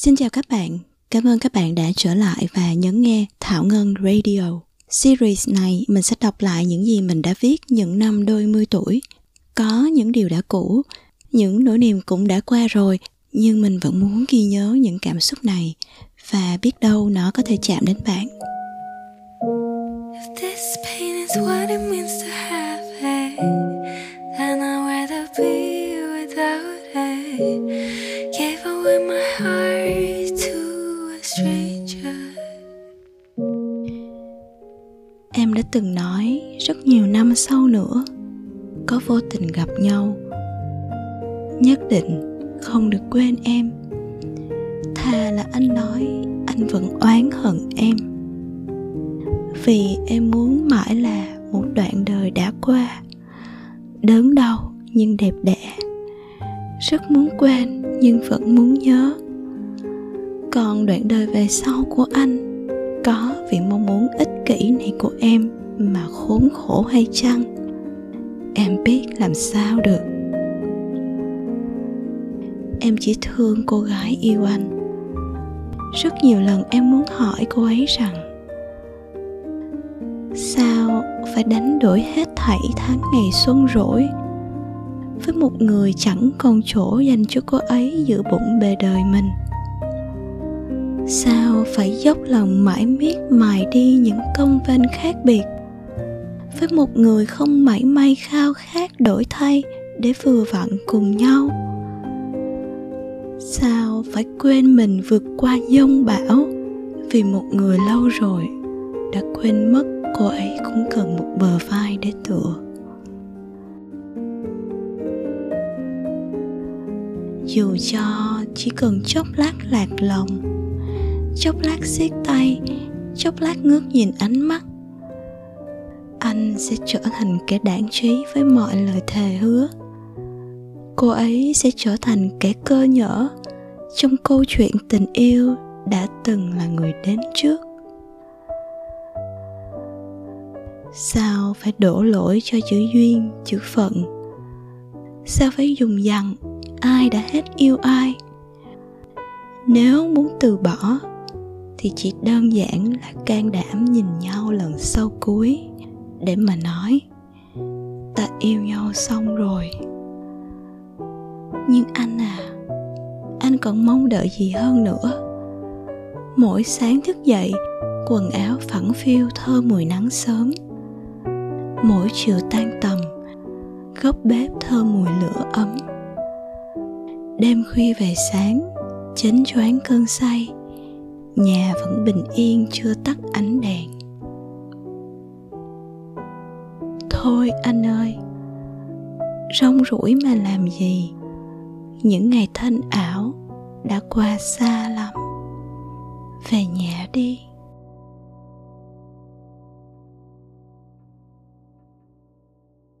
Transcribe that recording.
Xin chào các bạn, cảm ơn các bạn đã trở lại và nhấn nghe Thảo Ngân Radio. Series này mình sẽ đọc lại những gì mình đã viết những năm đôi mươi tuổi. Có những điều đã cũ, những nỗi niềm cũng đã qua rồi, nhưng mình vẫn muốn ghi nhớ những cảm xúc này và biết đâu nó có thể chạm đến bạn. If this pain is what it means to have it, then I'd rather be without it. Em đã từng nói rất nhiều năm sau nữa, có vô tình gặp nhau, nhất định không được quên em. Thà là anh nói anh vẫn oán hận em. Vì em muốn mãi là một đoạn đời đã qua đớn đau nhưng đẹp đẽ. Rất muốn quên nhưng vẫn muốn nhớ còn đoạn đời về sau của anh. Có vì mong muốn ích kỷ này của em mà khốn khổ hay chăng? Em biết làm sao được. Em chỉ thương cô gái yêu anh. Rất nhiều lần em muốn hỏi cô ấy rằng, sao phải đánh đổi hết thảy tháng ngày xuân rỗi với một người chẳng còn chỗ dành cho cô ấy giữa bụng bề đời mình? Sao phải dốc lòng mãi miết mài đi những công vênh khác biệt? Với một người không mảy may khao khát đổi thay để vừa vặn cùng nhau. Sao phải quên mình vượt qua dông bão? Vì một người lâu rồi đã quên mất cô ấy cũng cần một bờ vai để tựa. Dù cho chỉ cần chốc lát lạc lòng chốc lát siết tay, chốc lát ngước nhìn ánh mắt. Anh sẽ trở thành kẻ đảng trí với mọi lời thề hứa. Cô ấy sẽ trở thành kẻ cơ nhở trong câu chuyện tình yêu đã từng là người đến trước. Sao phải đổ lỗi cho chữ duyên chữ phận? Sao phải dùng dằn ai đã hết yêu ai? Nếu muốn từ bỏ thì chỉ đơn giản là can đảm nhìn nhau lần sau cuối, để mà nói, ta yêu nhau xong rồi. Nhưng anh à anh còn mong đợi gì hơn nữa? Mỗi sáng thức dậy, quần áo phẳng phiu thơ mùi nắng sớm. Mỗi chiều tan tầm, góc bếp thơ mùi lửa ấm. Đêm khuya về sáng chánh choáng cơn say nhà vẫn bình yên, chưa tắt ánh đèn. Thôi anh ơi, rong rủi mà làm gì? Những ngày thân ảo đã qua xa lắm. Về nhà đi.